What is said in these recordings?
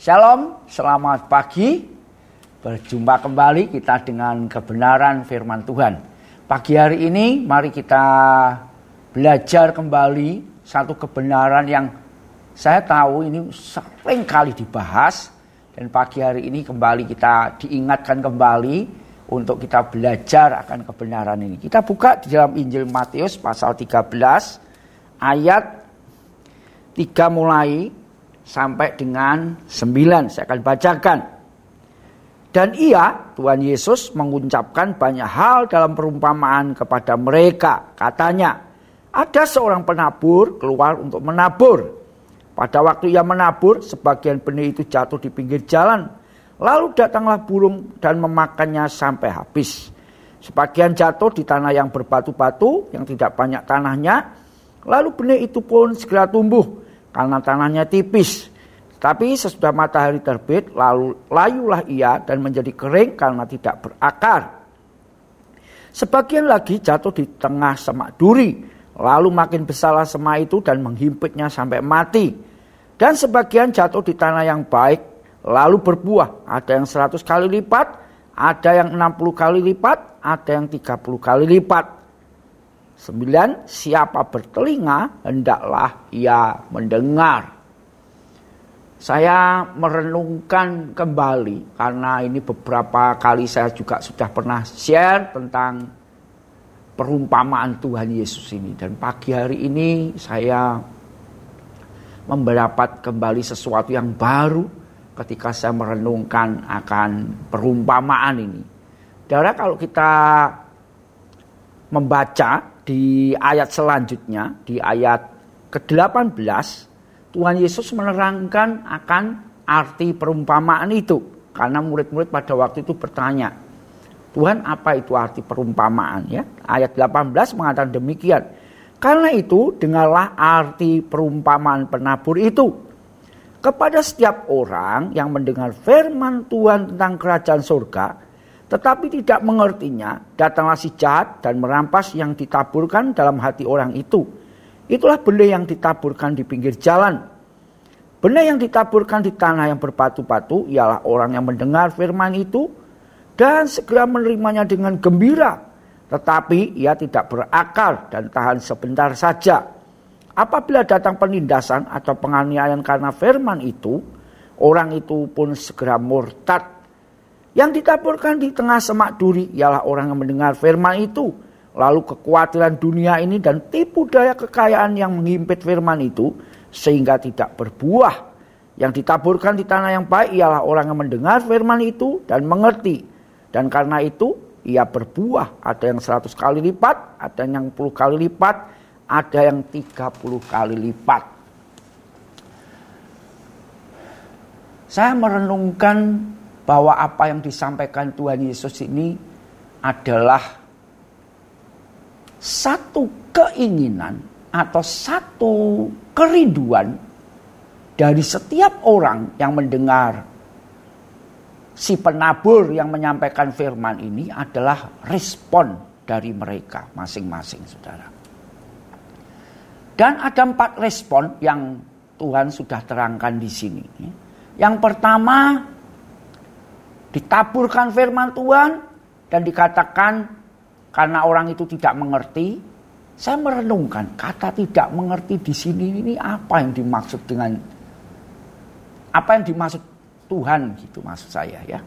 Shalom, selamat pagi. Berjumpa kembali kita dengan kebenaran firman Tuhan. Pagi hari ini mari kita belajar kembali satu kebenaran yang saya tahu ini sering kali dibahas dan pagi hari ini kembali kita diingatkan kembali untuk kita belajar akan kebenaran ini. Kita buka di dalam Injil Matius pasal 13 ayat 3 mulai sampai dengan 9. Saya akan bacakan. Dan ia, Tuhan Yesus mengucapkan banyak hal dalam perumpamaan kepada mereka. Katanya, ada seorang penabur keluar untuk menabur. Pada waktu ia menabur, sebagian benih itu jatuh di pinggir jalan. Lalu datanglah burung dan memakannya sampai habis. Sebagian jatuh di tanah yang berbatu-batu, yang tidak banyak tanahnya. Lalu benih itu pun segera tumbuh karena tanahnya tipis. Tapi sesudah matahari terbit, lalu layulah ia dan menjadi kering karena tidak berakar. Sebagian lagi jatuh di tengah semak duri, lalu makin besarlah semak itu dan menghimpitnya sampai mati. Dan sebagian jatuh di tanah yang baik, lalu berbuah. Ada yang seratus kali lipat, ada yang enam puluh kali lipat, ada yang tiga puluh kali lipat. Sembilan, siapa bertelinga, hendaklah ia mendengar. Saya merenungkan kembali karena ini beberapa kali saya juga sudah pernah share tentang perumpamaan Tuhan Yesus ini dan pagi hari ini saya mendapat kembali sesuatu yang baru ketika saya merenungkan akan perumpamaan ini. Darah kalau kita membaca di ayat selanjutnya di ayat ke-18 Tuhan Yesus menerangkan akan arti perumpamaan itu. Karena murid-murid pada waktu itu bertanya, Tuhan apa itu arti perumpamaan ya? Ayat 18 mengatakan demikian. Karena itu dengarlah arti perumpamaan penabur itu. Kepada setiap orang yang mendengar firman Tuhan tentang kerajaan surga, tetapi tidak mengertinya, datanglah si jahat dan merampas yang ditaburkan dalam hati orang itu Itulah benih yang ditaburkan di pinggir jalan. Benih yang ditaburkan di tanah yang berbatu-batu ialah orang yang mendengar firman itu dan segera menerimanya dengan gembira. Tetapi ia tidak berakal dan tahan sebentar saja. Apabila datang penindasan atau penganiayaan karena firman itu, orang itu pun segera murtad. Yang ditaburkan di tengah semak duri ialah orang yang mendengar firman itu lalu kekhawatiran dunia ini dan tipu daya kekayaan yang menghimpit firman itu sehingga tidak berbuah. Yang ditaburkan di tanah yang baik ialah orang yang mendengar firman itu dan mengerti. Dan karena itu ia berbuah. Ada yang seratus kali lipat, ada yang puluh kali lipat, ada yang tiga puluh kali lipat. Saya merenungkan bahwa apa yang disampaikan Tuhan Yesus ini adalah satu keinginan atau satu kerinduan dari setiap orang yang mendengar si penabur yang menyampaikan firman ini adalah respon dari mereka masing-masing saudara. Dan ada empat respon yang Tuhan sudah terangkan di sini. Yang pertama ditaburkan firman Tuhan dan dikatakan karena orang itu tidak mengerti, saya merenungkan kata tidak mengerti di sini ini apa yang dimaksud dengan apa yang dimaksud Tuhan gitu maksud saya ya.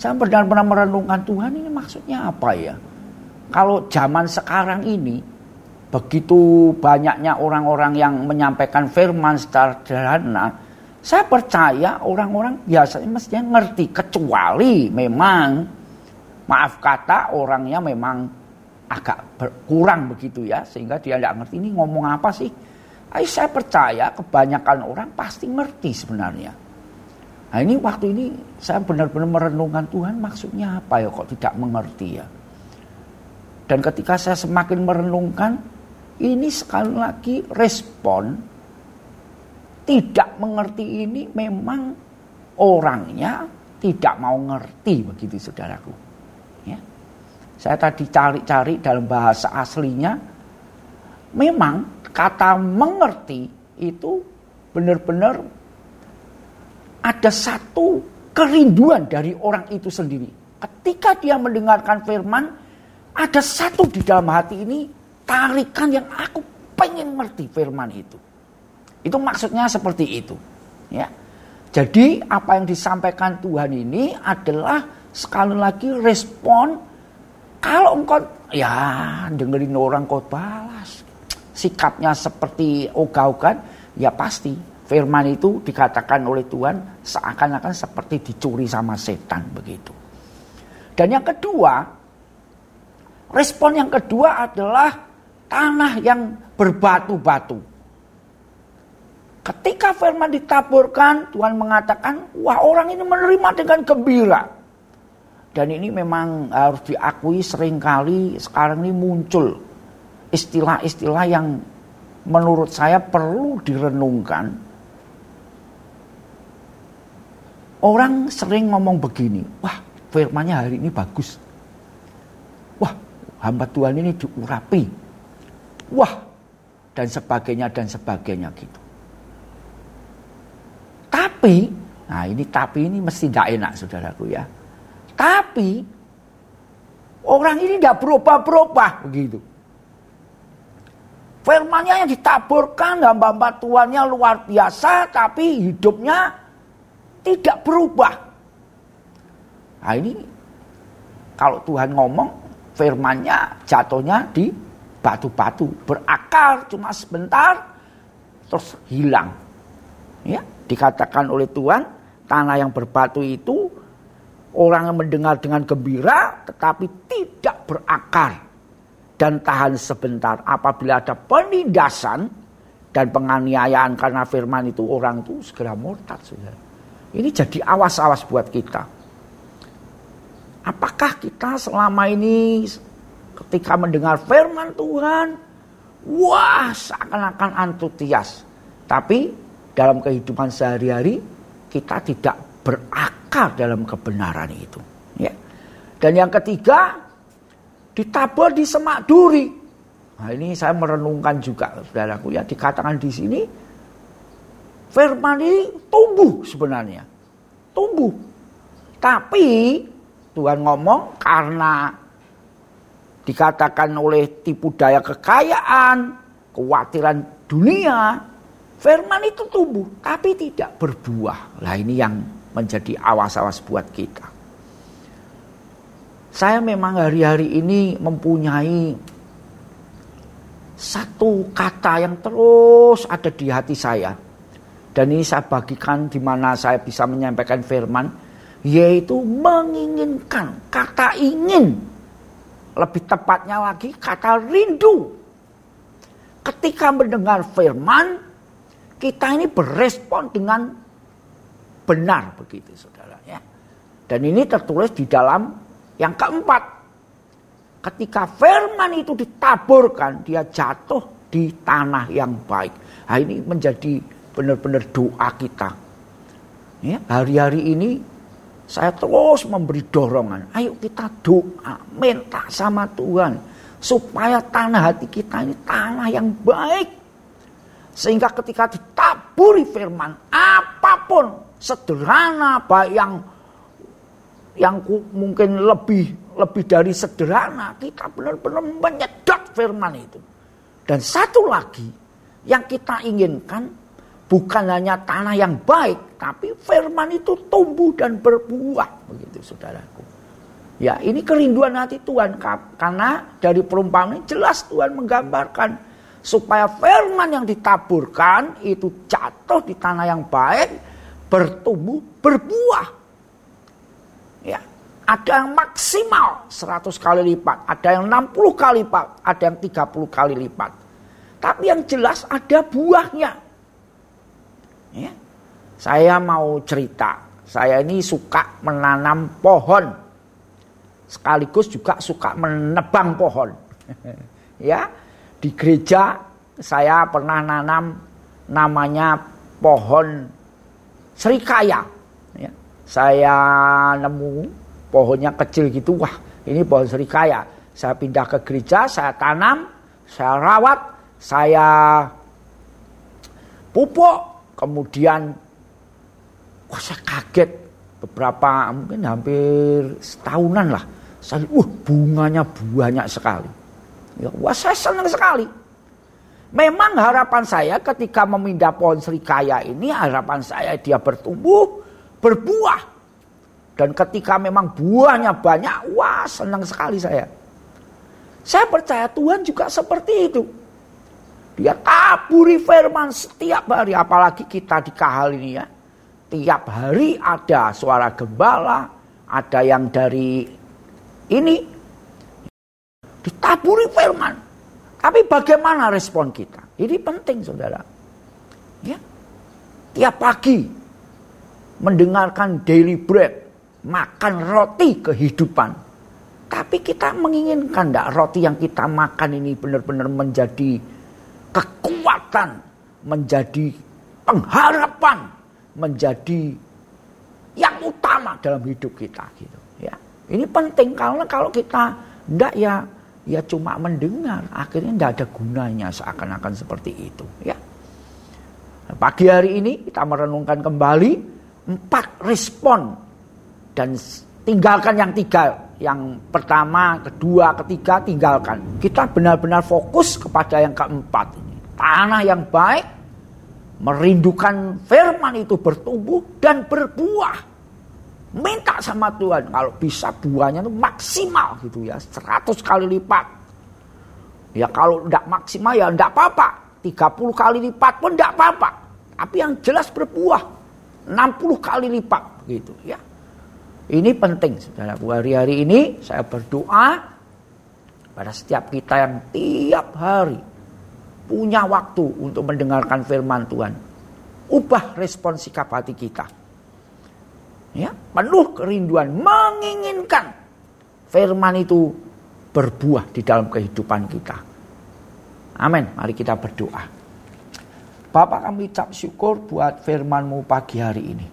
Saya benar-benar merenungkan Tuhan ini maksudnya apa ya? Kalau zaman sekarang ini begitu banyaknya orang-orang yang menyampaikan firman secara sederhana, saya percaya orang-orang biasanya mestinya ngerti kecuali memang maaf kata orangnya memang agak kurang begitu ya sehingga dia tidak ngerti ini ngomong apa sih. Ay, saya percaya kebanyakan orang pasti ngerti sebenarnya. Nah ini waktu ini saya benar-benar merenungkan Tuhan maksudnya apa ya kok tidak mengerti ya. Dan ketika saya semakin merenungkan ini sekali lagi respon tidak mengerti ini memang orangnya tidak mau ngerti begitu saudaraku. Saya tadi cari-cari dalam bahasa aslinya. Memang kata mengerti itu benar-benar ada satu kerinduan dari orang itu sendiri. Ketika dia mendengarkan firman, ada satu di dalam hati ini tarikan yang aku pengen ngerti firman itu. Itu maksudnya seperti itu. Ya. Jadi apa yang disampaikan Tuhan ini adalah sekali lagi respon kalau engkau ya dengerin orang kau balas. Sikapnya seperti ogah-ogahan ya pasti firman itu dikatakan oleh Tuhan seakan-akan seperti dicuri sama setan begitu. Dan yang kedua, respon yang kedua adalah tanah yang berbatu-batu. Ketika firman ditaburkan, Tuhan mengatakan, wah orang ini menerima dengan gembira. Dan ini memang harus diakui sering kali sekarang ini muncul istilah-istilah yang menurut saya perlu direnungkan. Orang sering ngomong begini, wah firmannya hari ini bagus. Wah, hamba Tuhan ini diurapi. Wah, dan sebagainya dan sebagainya gitu. Tapi, nah ini tapi ini mesti tidak enak saudaraku ya. Tapi orang ini tidak berubah-berubah begitu. Firmannya yang ditaburkan hamba-hamba Tuhannya luar biasa tapi hidupnya tidak berubah. Nah ini kalau Tuhan ngomong firmannya jatuhnya di batu-batu. Berakar cuma sebentar terus hilang. Ya, dikatakan oleh Tuhan tanah yang berbatu itu orang yang mendengar dengan gembira tetapi tidak berakar dan tahan sebentar apabila ada penindasan dan penganiayaan karena firman itu orang itu segera murtad saudara. Ini jadi awas-awas buat kita. Apakah kita selama ini ketika mendengar firman Tuhan, wah seakan-akan antusias. Tapi dalam kehidupan sehari-hari kita tidak berakar dalam kebenaran itu. Ya. Dan yang ketiga, ditabur di semak duri. Nah ini saya merenungkan juga, saudaraku ya, dikatakan di sini, firman ini tumbuh sebenarnya. Tumbuh. Tapi Tuhan ngomong karena dikatakan oleh tipu daya kekayaan, kekhawatiran dunia, firman itu tumbuh tapi tidak berbuah. Lah ini yang menjadi awas-awas buat kita. Saya memang hari-hari ini mempunyai satu kata yang terus ada di hati saya. Dan ini saya bagikan di mana saya bisa menyampaikan firman yaitu menginginkan kata ingin lebih tepatnya lagi kata rindu ketika mendengar firman kita ini berespon dengan benar begitu saudara ya dan ini tertulis di dalam yang keempat ketika firman itu ditaburkan dia jatuh di tanah yang baik nah ini menjadi benar-benar doa kita ya hari-hari ini saya terus memberi dorongan. Ayo kita doa, minta sama Tuhan. Supaya tanah hati kita ini tanah yang baik. Sehingga ketika ditaburi firman, apa pun sederhana, baik yang yang mungkin lebih lebih dari sederhana, kita benar-benar menyedot firman itu. Dan satu lagi yang kita inginkan bukan hanya tanah yang baik, tapi firman itu tumbuh dan berbuah, begitu saudaraku. Ya, ini kerinduan hati Tuhan karena dari perumpamaan ini jelas Tuhan menggambarkan supaya firman yang ditaburkan itu jatuh di tanah yang baik, bertumbuh, berbuah. Ya, ada yang maksimal 100 kali lipat, ada yang 60 kali lipat, ada yang 30 kali lipat. Tapi yang jelas ada buahnya. Ya. Saya mau cerita, saya ini suka menanam pohon. Sekaligus juga suka menebang pohon. ya, di gereja saya pernah nanam namanya pohon serikaya. Ya. Saya nemu pohonnya kecil gitu, wah ini pohon serikaya. Saya pindah ke gereja, saya tanam, saya rawat, saya pupuk, kemudian Wah saya kaget beberapa mungkin hampir setahunan lah. Saya, wah bunganya banyak sekali. Ya, wah saya senang sekali. Memang harapan saya ketika memindah pohon serikaya ini harapan saya dia bertumbuh, berbuah. Dan ketika memang buahnya banyak, wah senang sekali saya. Saya percaya Tuhan juga seperti itu. Dia taburi firman setiap hari, apalagi kita di kahal ini ya. Tiap hari ada suara gembala, ada yang dari ini. Ditaburi firman. Tapi bagaimana respon kita? Ini penting saudara. Ya. Tiap pagi mendengarkan daily bread, makan roti kehidupan. Tapi kita menginginkan enggak roti yang kita makan ini benar-benar menjadi kekuatan, menjadi pengharapan, menjadi yang utama dalam hidup kita gitu ya. Ini penting karena kalau kita ndak ya ya cuma mendengar, akhirnya ndak ada gunanya seakan-akan seperti itu ya. Pagi hari ini kita merenungkan kembali empat respon dan tinggalkan yang tiga yang pertama, kedua, ketiga tinggalkan. Kita benar-benar fokus kepada yang keempat ini. Tanah yang baik, merindukan firman itu bertumbuh dan berbuah. Minta sama Tuhan kalau bisa buahnya itu maksimal gitu ya, 100 kali lipat. Ya kalau tidak maksimal ya tidak apa-apa. 30 kali lipat pun tidak apa-apa. Tapi yang jelas berbuah 60 kali lipat gitu ya. Ini penting saudara. Hari-hari ini saya berdoa pada setiap kita yang tiap hari punya waktu untuk mendengarkan firman Tuhan. Ubah respon sikap hati kita. Ya, penuh kerinduan, menginginkan firman itu berbuah di dalam kehidupan kita. Amin. Mari kita berdoa. Bapak kami ucap syukur buat firman-Mu pagi hari ini.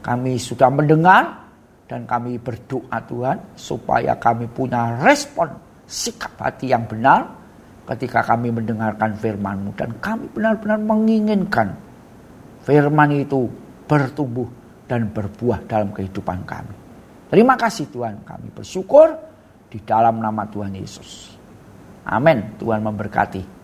Kami sudah mendengar dan kami berdoa Tuhan supaya kami punya respon sikap hati yang benar ketika kami mendengarkan firman-Mu. Dan kami benar-benar menginginkan firman itu bertumbuh dan berbuah dalam kehidupan kami. Terima kasih Tuhan kami bersyukur di dalam nama Tuhan Yesus. Amin. Tuhan memberkati.